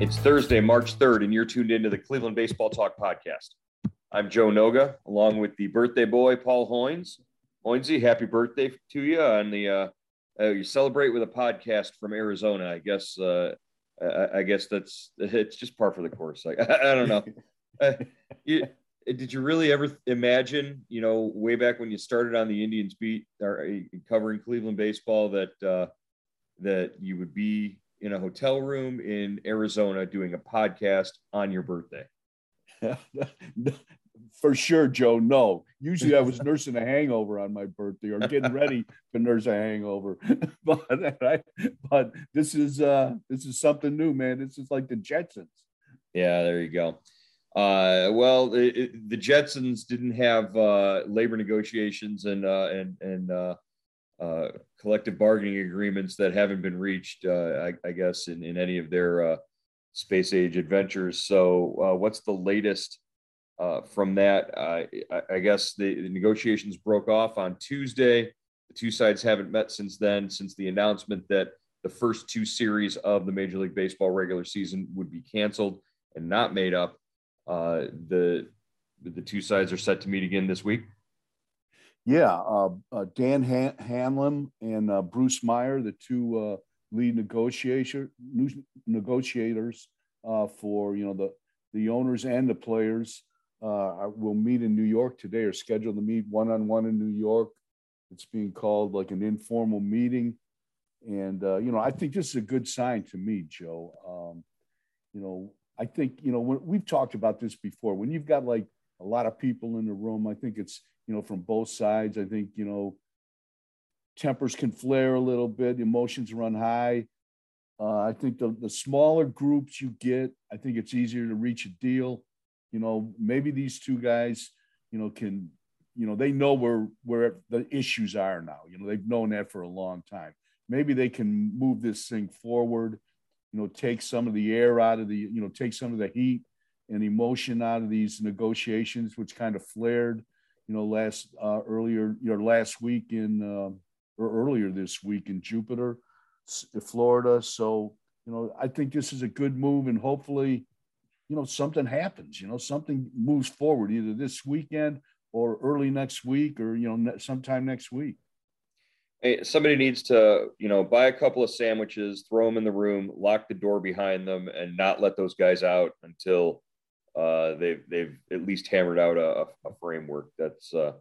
It's Thursday, March 3rd, and you're tuned into the Cleveland Baseball Talk podcast. I'm Joe Noga, along with the birthday boy, Paul Hoynes. Hoynesy, happy birthday to you. And the uh, uh, you celebrate with a podcast from Arizona. I guess uh, I, I, guess that's it's just par for the course. Like I, I don't know. Uh, you, did you really ever imagine, you know, way back when you started on the Indians beat or uh, covering Cleveland baseball that uh, that you would be in a hotel room in Arizona doing a podcast on your birthday? For sure, Joe. No. Usually I was nursing a hangover on my birthday or getting ready to nurse a hangover. but right? but this is uh this is something new, man. This is like the Jetsons. Yeah, there you go. Uh, well, it, it, the Jetsons didn't have uh, labor negotiations and uh, and and uh, collective bargaining agreements that haven't been reached, uh, I, I, guess, in, in any of their uh, space age adventures. So, uh, what's the latest from that? I, I, guess the, the, negotiations broke off on Tuesday. The two sides haven't met since then, since the announcement that the first two series of the Major League Baseball regular season would be canceled and not made up. Uh, the the two sides are set to meet again this week. Yeah, uh, uh, Dan Han- Hanlon and uh, Bruce Meyer, the two uh, lead negotiator negotiators uh, for you know the the owners and the players, uh, will meet in New York today. Are scheduled to meet one on one in New York. It's being called like an informal meeting, and you know I think this is a good sign to me, Joe. Um, you know I think you know when, we've talked about this before. When you've got like a lot of people in the room, I think it's you know, from both sides. I think, you know, tempers can flare a little bit, emotions run high. Uh, I think the, the smaller groups you get, I think it's easier to reach a deal. You know, maybe these two guys, you know, can, you know, they know where where the issues are now. You know, they've known that for a long time. Maybe they can move this thing forward. You know, take some of the air out of the, you know, take some of the heat and emotion out of these negotiations, which kind of flared you know, last uh, earlier, your last week in uh, or earlier this week in Jupiter, Florida. So, you know, I think this is a good move, and hopefully, you know, something happens. You know, something moves forward either this weekend or early next week, or you know, sometime next week. Hey, somebody needs to, you know, buy a couple of sandwiches, throw them in the room, lock the door behind them, and not let those guys out until uh, they've they've at least hammered out a, a framework. That's uh,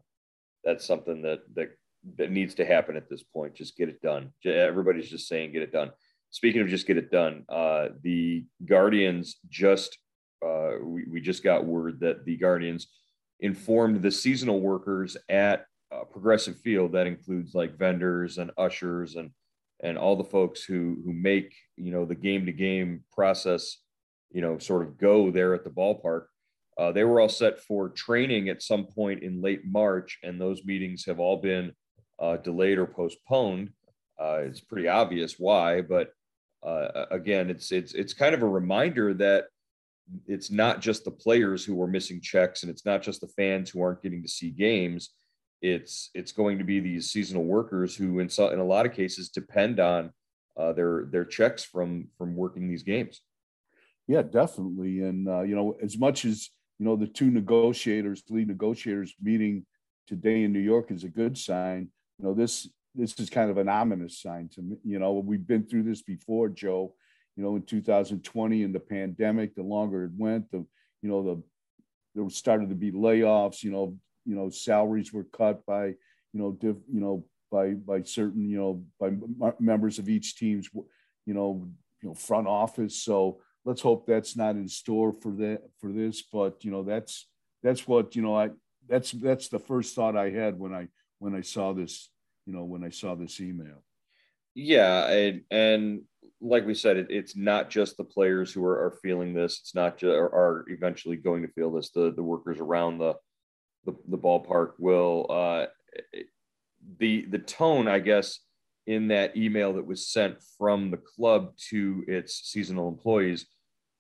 that's something that that that needs to happen at this point. Just get it done. Everybody's just saying get it done. Speaking of just get it done, uh, the Guardians just uh, we, we just got word that the Guardians informed the seasonal workers at uh, Progressive Field. That includes like vendors and ushers and and all the folks who who make you know the game to game process you know, sort of go there at the ballpark. Uh, they were all set for training at some point in late March, and those meetings have all been uh, delayed or postponed. Uh, it's pretty obvious why, but uh, again, it's it's it's kind of a reminder that it's not just the players who are missing checks, and it's not just the fans who aren't getting to see games. It's it's going to be these seasonal workers who, in so, in a lot of cases, depend on uh, their their checks from from working these games. Yeah, definitely. And uh, you know, as much as you know, the two negotiators, lead negotiators, meeting today in New York is a good sign. You know, this this is kind of an ominous sign to me. You know, we've been through this before, Joe. You know, in 2020 in the pandemic, the longer it went, the you know the there started to be layoffs. You know, you know salaries were cut by you know diff, you know by by certain you know by members of each team's you know you know front office. So let's hope that's not in store for that for this. But you know that's that's what you know I that's that's the first thought I had when I when I saw this you know when I saw this email. Yeah, and and like we said, it, it's not just the players who are, are feeling this. It's not just are, are, eventually going to feel this. The the workers around the the, the ballpark will. Uh, the the tone, I guess, in that email that was sent from the club to its seasonal employees,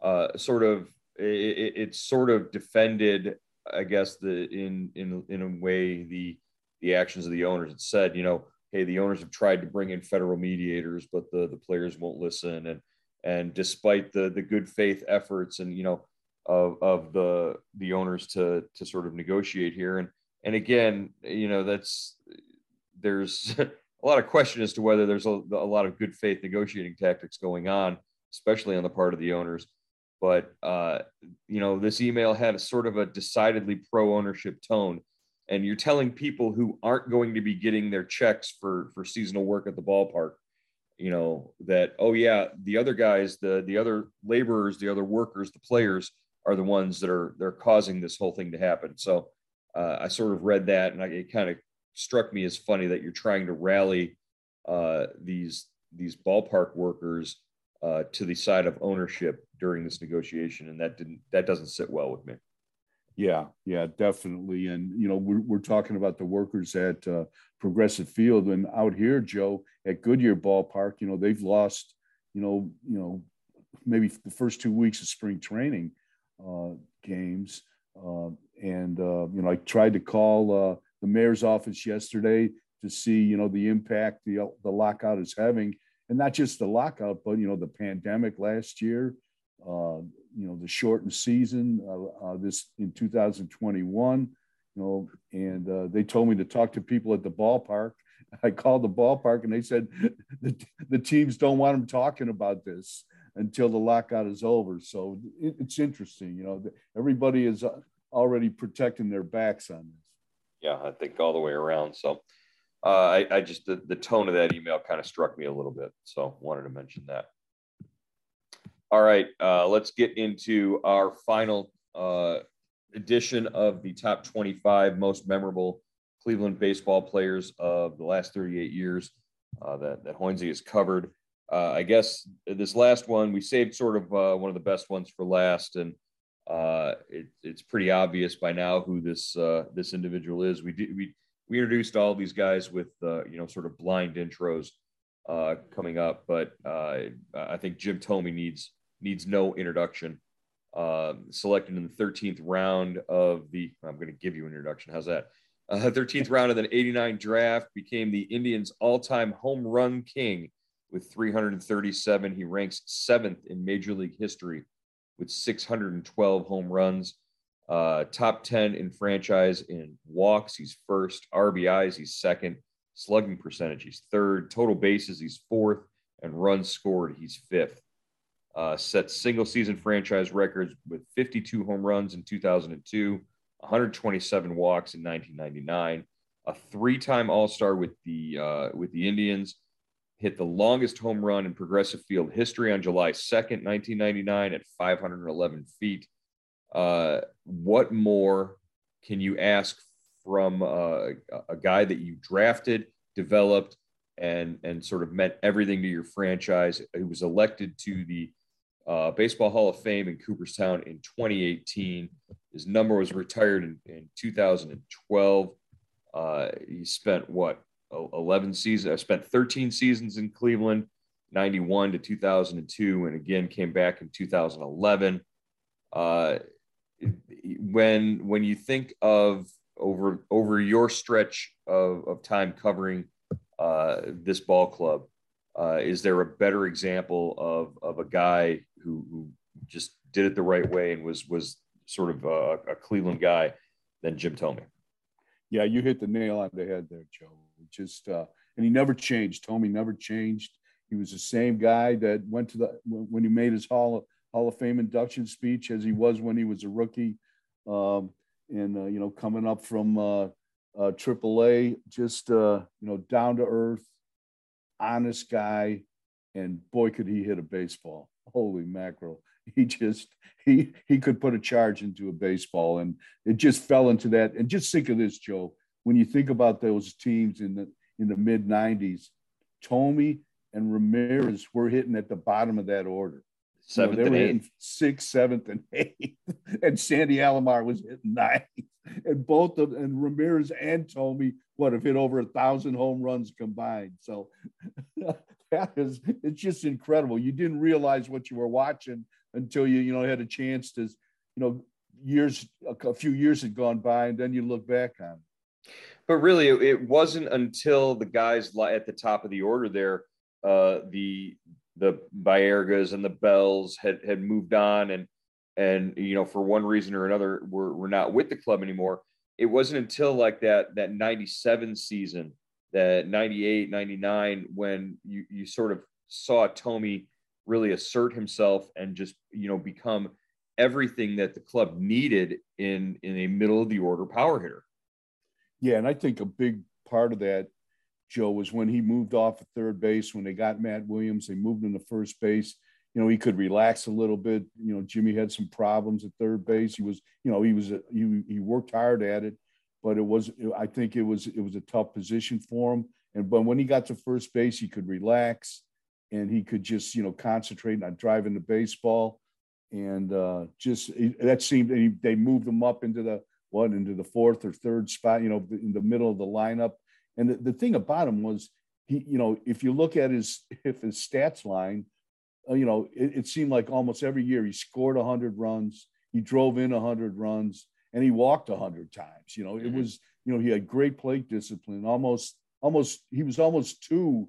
uh, sort of it, it sort of defended, I guess, the in in in a way the the actions of the owners. It said, you know, hey, the owners have tried to bring in federal mediators, but the the players won't listen, and and despite the the good faith efforts and you know of of the the owners to to sort of negotiate here, and and again, you know, that's there's a lot of question as to whether there's a, a lot of good faith negotiating tactics going on, especially on the part of the owners. But uh, you know, this email had a sort of a decidedly pro ownership tone and you're telling people who aren't going to be getting their checks for for seasonal work at the ballpark you know that oh yeah the other guys the the other laborers the other workers the players are the ones that are they're causing this whole thing to happen. So uh, i sort of read that and I, it kind of struck me as funny that you're trying to rally uh, these these ballpark workers uh, to the side of ownership during this negotiation and that didn't that doesn't sit well with me yeah, yeah, definitely. And you know, we're we're talking about the workers at uh, Progressive Field, and out here, Joe, at Goodyear Ballpark, you know, they've lost, you know, you know, maybe the first two weeks of spring training uh, games, uh, and uh, you know, I tried to call uh, the mayor's office yesterday to see, you know, the impact the the lockout is having, and not just the lockout, but you know, the pandemic last year. Uh, you know the shortened season uh, uh, this in 2021 you know and uh, they told me to talk to people at the ballpark. I called the ballpark and they said the, the teams don't want them talking about this until the lockout is over. So it, it's interesting you know everybody is uh, already protecting their backs on this. Yeah i think all the way around. So uh, I, I just the, the tone of that email kind of struck me a little bit so wanted to mention that all right, uh, let's get into our final uh, edition of the top 25 most memorable Cleveland baseball players of the last 38 years uh, that, that Hoynesy has covered. Uh, I guess this last one, we saved sort of uh, one of the best ones for last, and uh, it, it's pretty obvious by now who this this individual is. We do, we we introduced all these guys with you know sort of blind intros coming up, but I think Jim Thome needs needs no introduction. Uh, selected in the 13th round of the, I'm going to give you an introduction. How's that? Uh, 13th round of the 89 draft, became the Indians' all time home run king with 337. He ranks seventh in Major League history with 612 home runs. Uh, top 10 in franchise in walks, he's first. RBIs, he's second. Slugging percentage, he's third. Total bases, he's fourth. And runs scored, he's fifth uh, set single season franchise records with 52 home runs in 2002, 127 walks in 1999, a three-time All-Star with the uh, with the Indians, hit the longest home run in Progressive Field history on July 2nd, 1999, at 511 feet. Uh, what more can you ask from uh, a guy that you drafted, developed, and and sort of meant everything to your franchise? He was elected to the uh, Baseball Hall of Fame in Cooperstown in 2018. His number was retired in, in 2012. Uh, he spent what 11 seasons. I uh, spent 13 seasons in Cleveland, 91 to 2002, and again came back in 2011. Uh, when when you think of over over your stretch of, of time covering uh, this ball club, uh, is there a better example of, of a guy who, who just did it the right way and was was sort of a, a Cleveland guy than Jim Thome. Yeah, you hit the nail on the head there, Joe. Just uh, and he never changed. Thome never changed. He was the same guy that went to the when he made his Hall of, Hall of Fame induction speech as he was when he was a rookie, um, and uh, you know coming up from uh, uh, AAA, just uh, you know down to earth, honest guy, and boy could he hit a baseball. Holy mackerel! He just he he could put a charge into a baseball, and it just fell into that. And just think of this, Joe. When you think about those teams in the in the mid '90s, Thome and Ramirez were hitting at the bottom of that order. Seventh they were hitting sixth, seventh, and eighth, and Sandy Alomar was hitting ninth. And both of and Ramirez and Thome what have hit over a thousand home runs combined. So that is it's just incredible. You didn't realize what you were watching until you you know had a chance to you know years a, few years had gone by and then you look back on it. But really, it wasn't until the guys at the top of the order there, uh, the the Baergas and the Belles had had moved on and and you know for one reason or another were were not with the club anymore. It wasn't until like that that 97 season, that 98, 99 when you you sort of saw Thome really assert himself and just you know become everything that the club needed in in a middle of the order power hitter. Yeah, and I think a big part of that, Joe, was when he moved off at third base. When they got Matt Williams, they moved him to first base. You know, he could relax a little bit. You know, Jimmy had some problems at third base. He was, you know, he was he he worked hard at it, but it was I think it was it was a tough position for him. And but when he got to first base, he could relax and he could just you know concentrate on driving the baseball and uh, just that seemed he, they moved him up into the what into the fourth or third spot you know in the middle of the lineup and the, the thing about him was he you know if you look at his if his stats line uh, you know it, it, seemed like almost every year he scored 100 runs he drove in 100 runs and he walked 100 times you know it mm-hmm. was you know he had great plate discipline almost almost he was almost too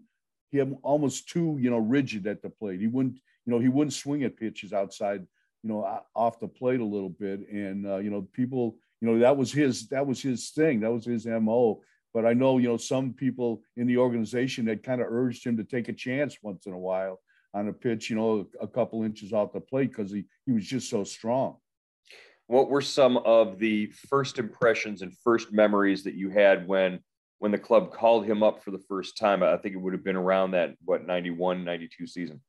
he had almost too you know rigid at the plate. He wouldn't you know he wouldn't swing at pitches outside you know off the plate a little bit, and uh, you know people you know that was his that was his thing that was his mo. But I know you know some people in the organization that kind of urged him to take a chance once in a while on a pitch, you know, a couple inches off the plate because he he was just so strong. What were some of the first impressions and first memories that you had when when the club called him up for the first time. I think it would have been around that, what, 91, 92 season.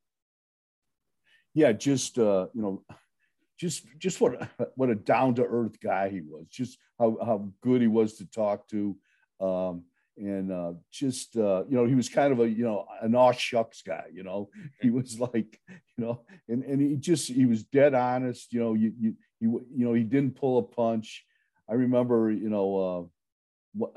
Yeah, just, uh, you know, just just what what a down to earth guy he was. Just how how good he was to talk to, um, and uh, just uh, you know he was kind of a you know an aw shucks guy. You know he was like you know and and he just he was dead honest. You know you you you you know he didn't pull a punch. I remember you know uh,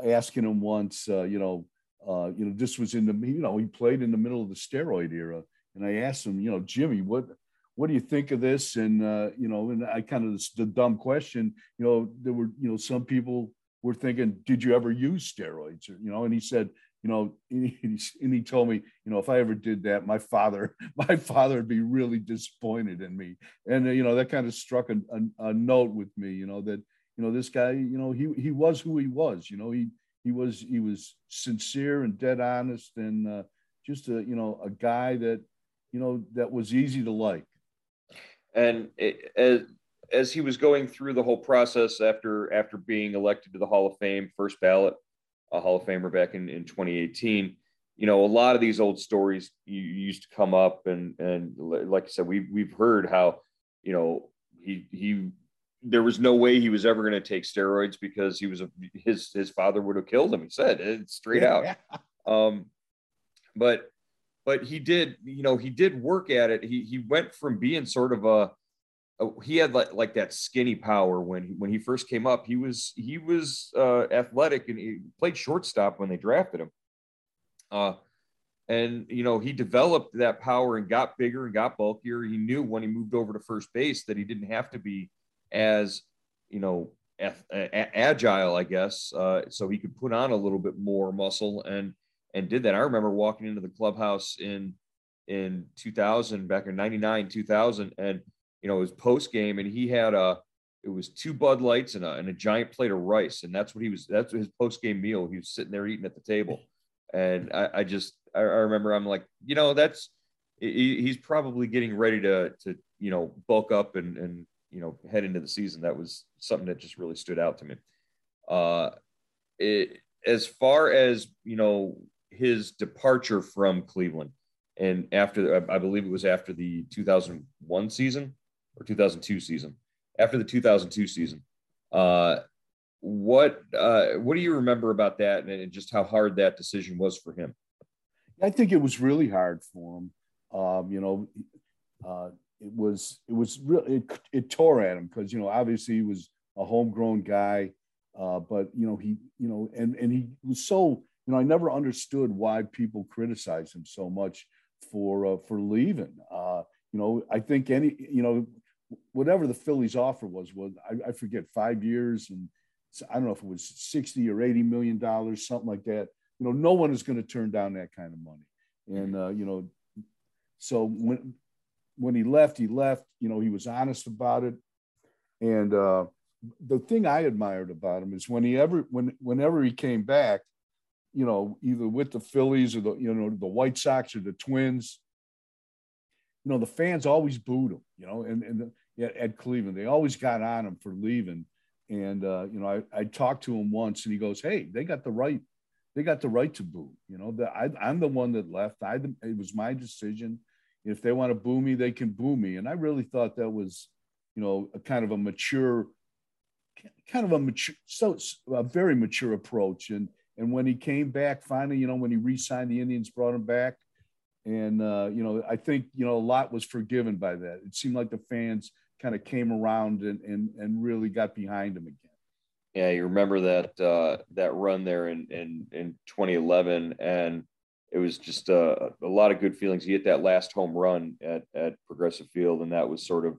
asking him once, uh, you know, uh, you know, this was in the, you know, he played in the middle of the steroid era, and I asked him, you know, Jimmy, what, what do you think of this? And uh, you know, and I kind of the dumb question, you know, there were, you know, some people were thinking, did you ever use steroids? Or, you know, and he said, you know, and he, and he told me, you know, if I ever did that, my father, my father would be really disappointed in me. And, uh, you know, that kind of struck a, a, a, note with me, you know, that, you know, this guy, you know, he he was who he was. You know, he he was he was sincere and dead honest, and uh, just a you know a guy that you know that was easy to like. And it, as as he was going through the whole process after after being elected to the Hall of Fame, first ballot, a Hall of Famer back in in 2018 you know, a lot of these old stories used to come up, and and like I said, we've we've heard how, you know, he he there was no way he was ever going to take steroids because he was a, his his father would have killed him. He said it straight out. Um, but but he did, you know, he did work at it. He he went from being sort of a he had like, like that skinny power when he, when he first came up. He was he was uh, athletic and he played shortstop when they drafted him. Uh, and you know he developed that power and got bigger and got bulkier. He knew when he moved over to first base that he didn't have to be as you know agile, I guess, uh, so he could put on a little bit more muscle and and did that. I remember walking into the clubhouse in in 2000, back in '99, 2000, and you know, it was post game, and he had a it was two Bud Lights and a, and a giant plate of rice, and that's what he was. That's his post game meal. He was sitting there eating at the table, and I, I just I, remember I'm like, you know, that's he, he's probably getting ready to to you know bulk up and and you know head into the season. That was something that just really stood out to me. Uh, it, as far as you know, his departure from Cleveland, and after I believe it was after the 2001 season or 2002 season after the 2002 season. Uh, what uh, what do you remember about that, and just how hard that decision was for him? I think it was really hard for him. Um, you know, uh, it was it was really it, it tore at him because you know obviously he was a homegrown guy, uh, but you know he you know and and he was so you know I never understood why people criticized him so much for uh, for leaving. Uh, you know, I think any you know whatever the Phillies offer was, was I, I, forget five years and I don't know if it was 60 or 80 million dollars, something like that. You know, no one is going to turn down that kind of money. And, uh, you know, so when, when he left, he left, you know, he was honest about it. And uh, the thing I admired about him is when he ever, when, whenever he came back, you know, either with the Phillies or the, you know, the White Sox or the Twins, you know, the fans always booed him, you know, and, and the, at Cleveland. They always got on him for leaving. And uh, you know, I, I talked to him once, and he goes, "Hey, they got the right, they got the right to boo. You know, that I, am the one that left. I it was my decision. If they want to boo me, they can boo me." And I really thought that was, you know, a kind of a mature, kind of a mature, so a very mature approach. And and when he came back, finally, you know, when he re-signed the Indians, brought him back and uh, you know i think you know a lot was forgiven by that. It seemed like the fans kind of came around and, and and really got behind him again. Yeah you remember that uh, that run there in, in in 2011 and it was just uh, a lot of good feelings. He hit that last home run at at progressive field and that was sort of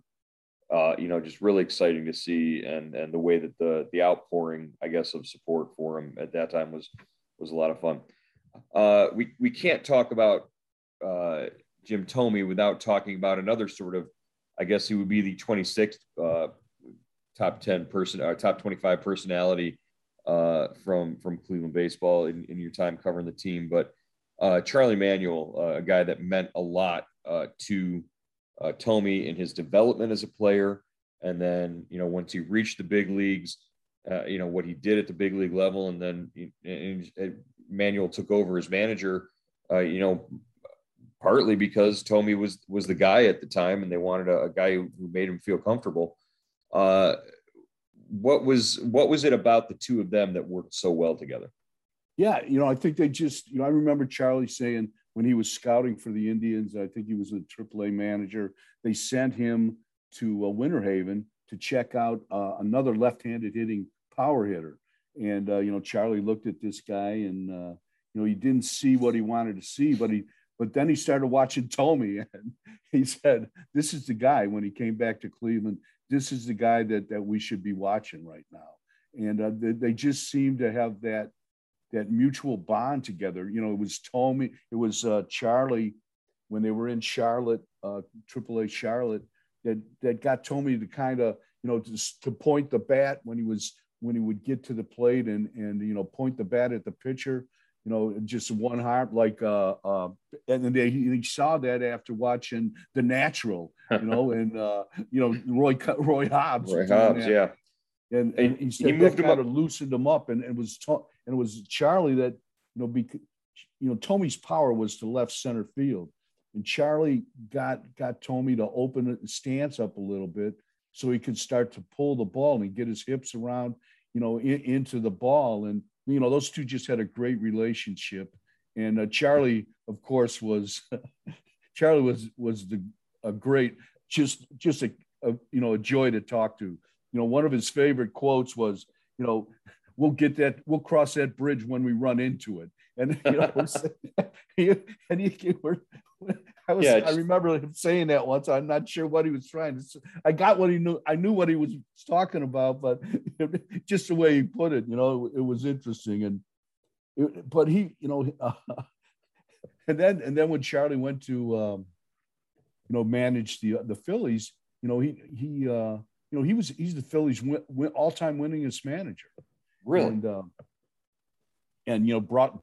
uh, you know just really exciting to see and and the way that the the outpouring i guess of support for him at that time was was a lot of fun. Uh, we we can't talk about uh, Jim Thome without talking about another sort of, I guess he would be the 26th uh, top 10 person or uh, top 25 personality uh, from from Cleveland baseball in, in your time covering the team. But uh, Charlie Manuel, uh, a guy that meant a lot uh, to uh, Thome in his development as a player, and then you know once he reached the big leagues, uh, you know what he did at the big league level, and then and, and Manuel took over as manager. You know, partly because Thome was was the guy at the time, and they wanted a, a guy who, who, made him feel comfortable. Uh, what was what was it about the two of them that worked so well together? Yeah, you know, I think they just, you know, I remember Charlie saying when he was scouting for the Indians, I think he was a AAA manager. They sent him to uh, Winter Haven to check out uh, another left-handed hitting power hitter, and uh, you know, Charlie looked at this guy, and uh, you know, he didn't see what he wanted to see, but he but then he started watching Thome, and he said, "This is the guy." When he came back to Cleveland, this is the guy that that we should be watching right now. And uh, they, they, just seem to have that that mutual bond together. You know, it was Thome, it was uh, Charlie when they were in Charlotte, uh, AAA Charlotte, that that got Thome to kind of you know to, to point the bat when he was when he would get to the plate and and you know point the bat at the pitcher you know, just one harp like, uh, uh, and then they, he saw that after watching The Natural, you know, and, uh, you know, Roy, Roy Hobbs. Roy Hobbs, yeah. And, and he said he moved him of loosened him up. And, and was, and it was Charlie that, you know, be, you know, Thome's power was to left center field. And Charlie got, got Thome to open the stance up a little bit so he could start to pull the ball and get his hips around, you know, in, into the ball. And, you know, those two just had a great relationship. And uh, Charlie, of course, was Charlie was was the a great, just just a, a you know a joy to talk to. You know, one of his favorite quotes was, you know, we'll get that, we'll cross that bridge when we run into it. And you know, and he, we're, I was, yeah, I remember him saying that once. I'm not sure what he was trying to. Say. I got what he knew. I knew what he was talking about, but just the way he put it, you know, it, it was interesting. And it, but he, you know, uh, and then and then when Charlie went to, um, you know, manage the the Phillies, you know, he he uh, you know he was he's the Phillies win, win, all-time winningest manager. Really, and, uh, and you know brought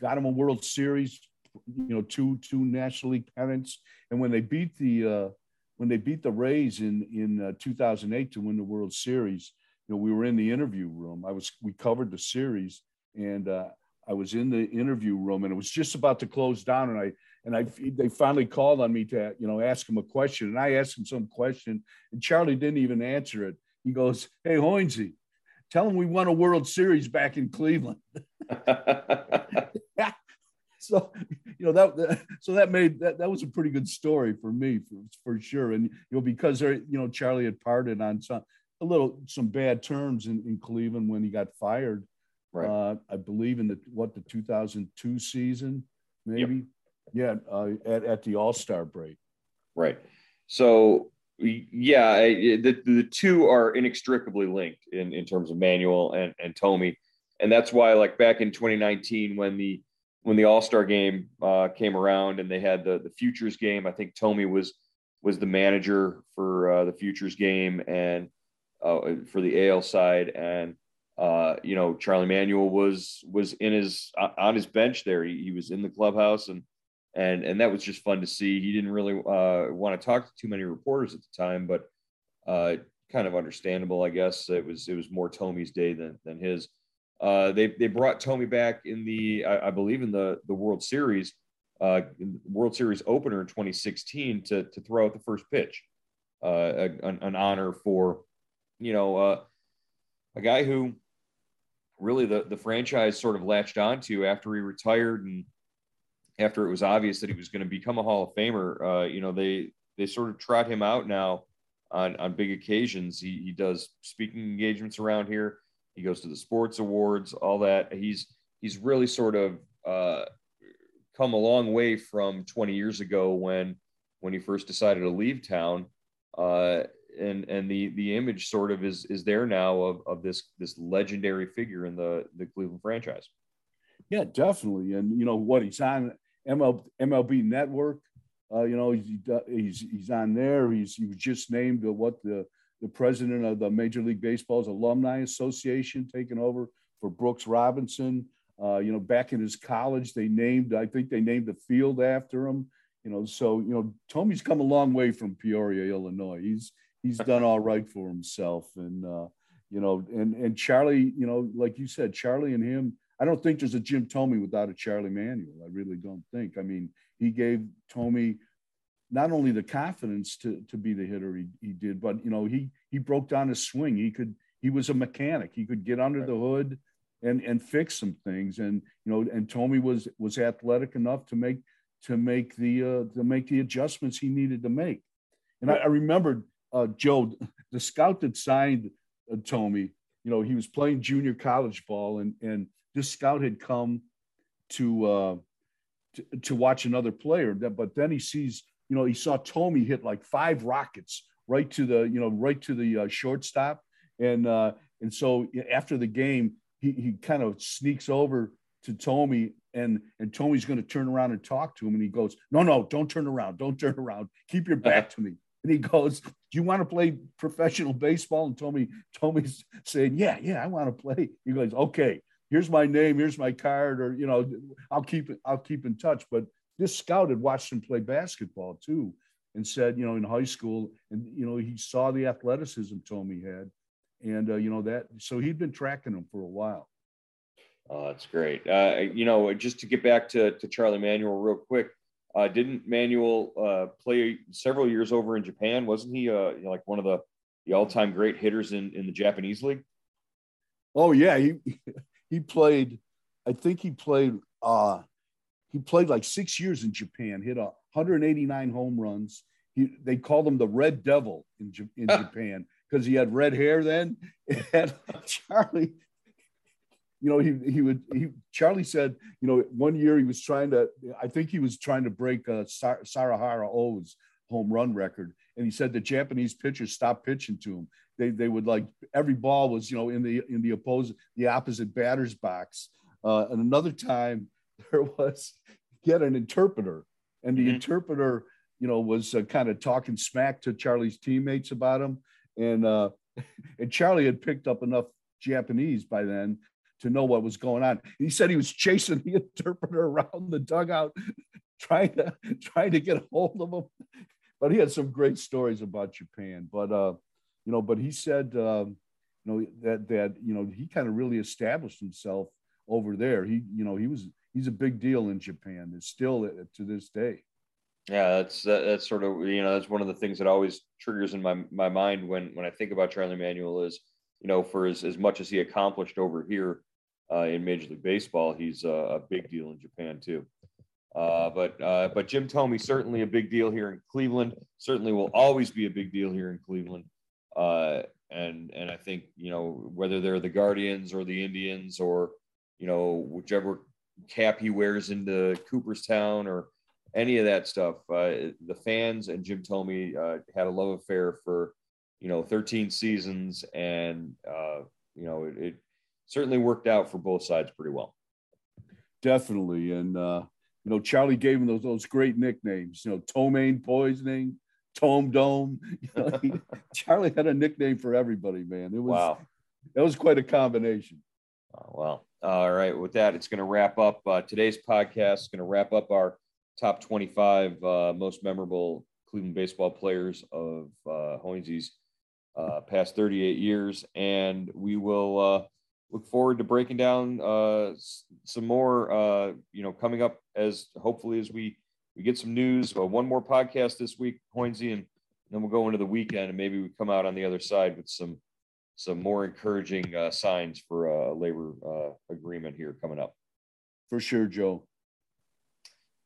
got him a World Series, you know, two two National League pennants, and when they beat the uh, when they beat the Rays in in uh, 2008 to win the World Series, you know, we were in the interview room. I was we covered the series, and uh, I was in the interview room, and it was just about to close down, and I and I they finally called on me to you know ask him a question, and I asked him some question, and Charlie didn't even answer it. He goes, "Hey, Hoynesy, tell him we won a World Series back in Cleveland." so you know that so that made that that was a pretty good story for me for, for sure. And you know because there you know charlie had parted on some a little some bad terms in, in cleveland when he got fired. Right. Uh, i believe in the what the 2002 season maybe? Yep. yeah uh, at, at the all-star break. Right. So yeah the, the two are inextricably linked in, in terms of manuel and, and Thome. And that's why like back in 2019 when the when the All Star game uh, came around and they had the the futures game. I think Thome was was the manager for uh, the futures game and uh, for the AL side, and uh, you know Charlie Manuel was was in his on his bench there. He, he, was in the clubhouse and and and that was just fun to see. He didn't really uh, want to talk to too many reporters at the time, but uh, kind of understandable, I guess. It was it was more Thome's day than than his. Uh, they they brought Thome back in the I, I believe in the the World Series, uh, World Series opener in 2016 to to throw out the first pitch, uh, an, an honor for you know uh, a guy who really the the franchise sort of latched onto after he retired and after it was obvious that he was going to become a Hall of Famer. Uh, you know they they sort of trot him out now on on big occasions. He he does speaking engagements around here he goes to the sports awards, all that. He's he's really sort of uh, come a long way from 20 years ago when when he first decided to leave town. Uh, and and the the image sort of is is there now of, of this this legendary figure in the the Cleveland franchise. Yeah, definitely. And you know what he's on ML, MLB Network. Uh, you know he's, he's he's on there. He's he was just named what the the president of the Major League Baseball's Alumni Association, taking over for Brooks Robinson. Uh, you know, back in his college, they named, I think they named the field after him. You know, so you know, Thome's come a long way from Peoria, Illinois. He's he's done all right for himself, and uh, you know, and and Charlie, you know, like you said, Charlie and him. I don't think there's a Jim Thome without a Charlie Manuel. I really don't think. I mean, he gave Thome not only the confidence to to be the hitter he, he did, but you know he he broke down his swing. He could he was a mechanic. He could get under right. the hood and and fix some things. And you know, and Thome was was athletic enough to make to make the uh, to make the adjustments he needed to make. And I, I remembered uh, Joe, the scout that signed uh, Thome. You know, he was playing junior college ball, and and this scout had come to uh, to, to watch another player. But then he sees you know, he saw Thome hit like five rockets right to the, you know, right to the uh, shortstop. And, uh, and so after the game, he, he kind of sneaks over to Thome and, and Thome's going to turn around and talk to him. And he goes, no, no, don't turn around. Don't turn around. Keep your back to me. And he goes, do you want to play professional baseball? And Thome, Thome's saying, yeah, yeah, I want to play. He goes, okay, here's my name. Here's my card. Or, you know, I'll keep it. I'll keep in touch. But this scout had watched him play basketball too and said, you know, in high school, and, you know, he saw the athleticism Thome had. And, uh, you know, that, so he'd been tracking him for a while. Oh, that's great. Uh, you know, just to get back to, to Charlie Manuel real quick, uh, didn't Manuel uh, play several years over in Japan? Wasn't he uh, you know, like one of the, the all-time great hitters in, in the Japanese league? Oh yeah, he he played. I think he played uh, he played like six years in Japan, hit 189 home runs. He, they called him the Red Devil in, in Japan because he had red hair then. And Charlie, you know, he he would he Charlie said, you know, one year he was trying to, I think he was trying to break uh, Sadaharu Oh's home run record, and he said the Japanese pitchers stopped pitching to him. They they would like every ball was you know in the in the opposite the opposite batter's box. Uh, and another time there was he had an interpreter, and the mm-hmm. interpreter you know, was uh, kind of talking smack to Charlie's teammates about him, and uh, and Charlie had picked up enough Japanese by then to know what was going on. He said he was chasing the interpreter around the dugout, trying to trying to get a hold of him. But he had some great stories about Japan. But uh, you know, but he said, um, you know, that that you know he kind of really established himself over there. He, you know, he was he's a big deal in Japan. It's still uh, to this day. Yeah, that's that's sort of you know that's one of the things that always triggers in my my mind when when I think about Charlie Manuel is you know for as, as much as he accomplished over here uh, in Major League Baseball, he's a, a big deal in Japan too. Uh, but uh, but Jim Thome certainly a big deal here in Cleveland. Certainly will always be a big deal here in Cleveland. Uh, and and I think you know whether they're the Guardians or the Indians or you know whichever cap he wears into Cooperstown or any of that stuff, uh, the fans and Jim Thome uh, had a love affair for you know 13 seasons, and uh, you know it, it, certainly worked out for both sides pretty well. Definitely, and uh, you know Charlie gave him those those great nicknames. You know, Ptomaine Poisoning, Tome Dome. You know, he, Charlie had a nickname for everybody, man. It was wow. that was quite a combination. Oh, well, all right. With that, it's going to wrap up uh, today's podcast. It's going to wrap up our top 25 uh, most memorable Cleveland baseball players of uh, uh, past 38 years, and we will uh, look forward to breaking down uh, some more. Uh, you know, coming up as hopefully as we we get some news. One more podcast this week, Hoynesy, and then we'll go into the weekend, and maybe we come out on the other side with some some more encouraging uh, signs for a labor uh, agreement here coming up. For sure, Joe.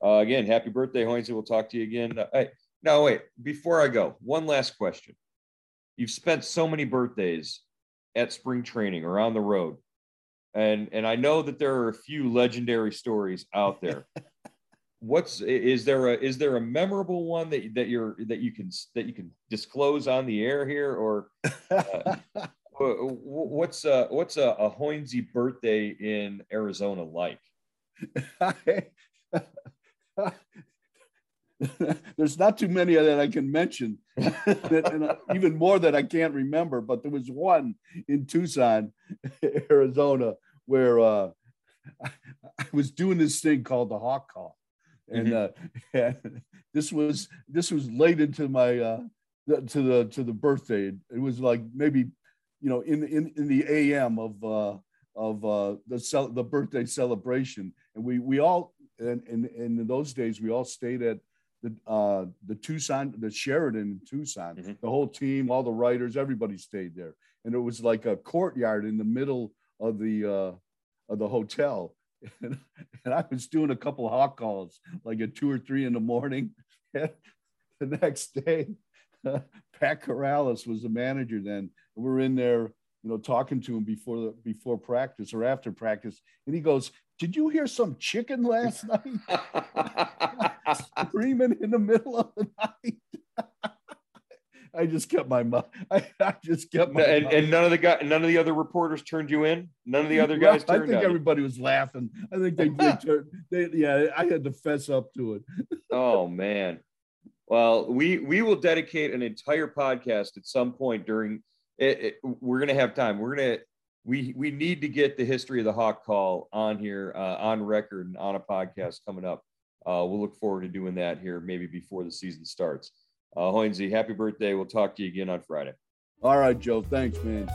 Uh, again, happy birthday, Hoynesy. We'll talk to you again. Uh, hey, no, wait. Before I go, one last question. You've spent so many birthdays at spring training or on the road, and and I know that there are a few legendary stories out there. What's is there a is there a memorable one that that you're that you can that you can disclose on the air here or uh, what's uh what's a, a birthday in Arizona like? There's not too many that I can mention, and uh, even more that I can't remember. But there was one in Tucson, Arizona, where uh, I was doing this thing called the hawk call, and, mm-hmm. uh, and this was this was late into my uh, to the to the birthday. It was like maybe you know in in in the AM of uh, of uh, the cel- the birthday celebration, and we we all and, and, and in those days we all stayed at the uh, the Tucson, the Sheraton in Tucson. Mm-hmm. The whole team, all the writers, everybody stayed there, and it was like a courtyard in the middle of the uh, of the hotel. And, and I was doing a couple of hawk calls, like at two or three in the morning. the next day, uh, Pat Corrales was the manager then. We're in there, you know, talking to him before the before practice or after practice, and he goes, "Did you hear some chicken last night?" screaming in the middle of the night. I just kept my mouth. I, I, just kept my and, and, none of the guy, none of the other reporters turned you in. None of the other guys. Turned. I think everybody was laughing. I think they, they, turned, they, yeah. I had to fess up to it. oh man. Well, we we will dedicate an entire podcast at some point during. It, it, we're gonna have time. We're gonna we we need to get the history of the hawk call on here uh, on record and on a podcast coming up uh, we'll look forward to doing that here maybe before the season starts. Uh, Hoynesy, happy birthday. We'll talk to you again on Friday. All right, Joe. Thanks, man.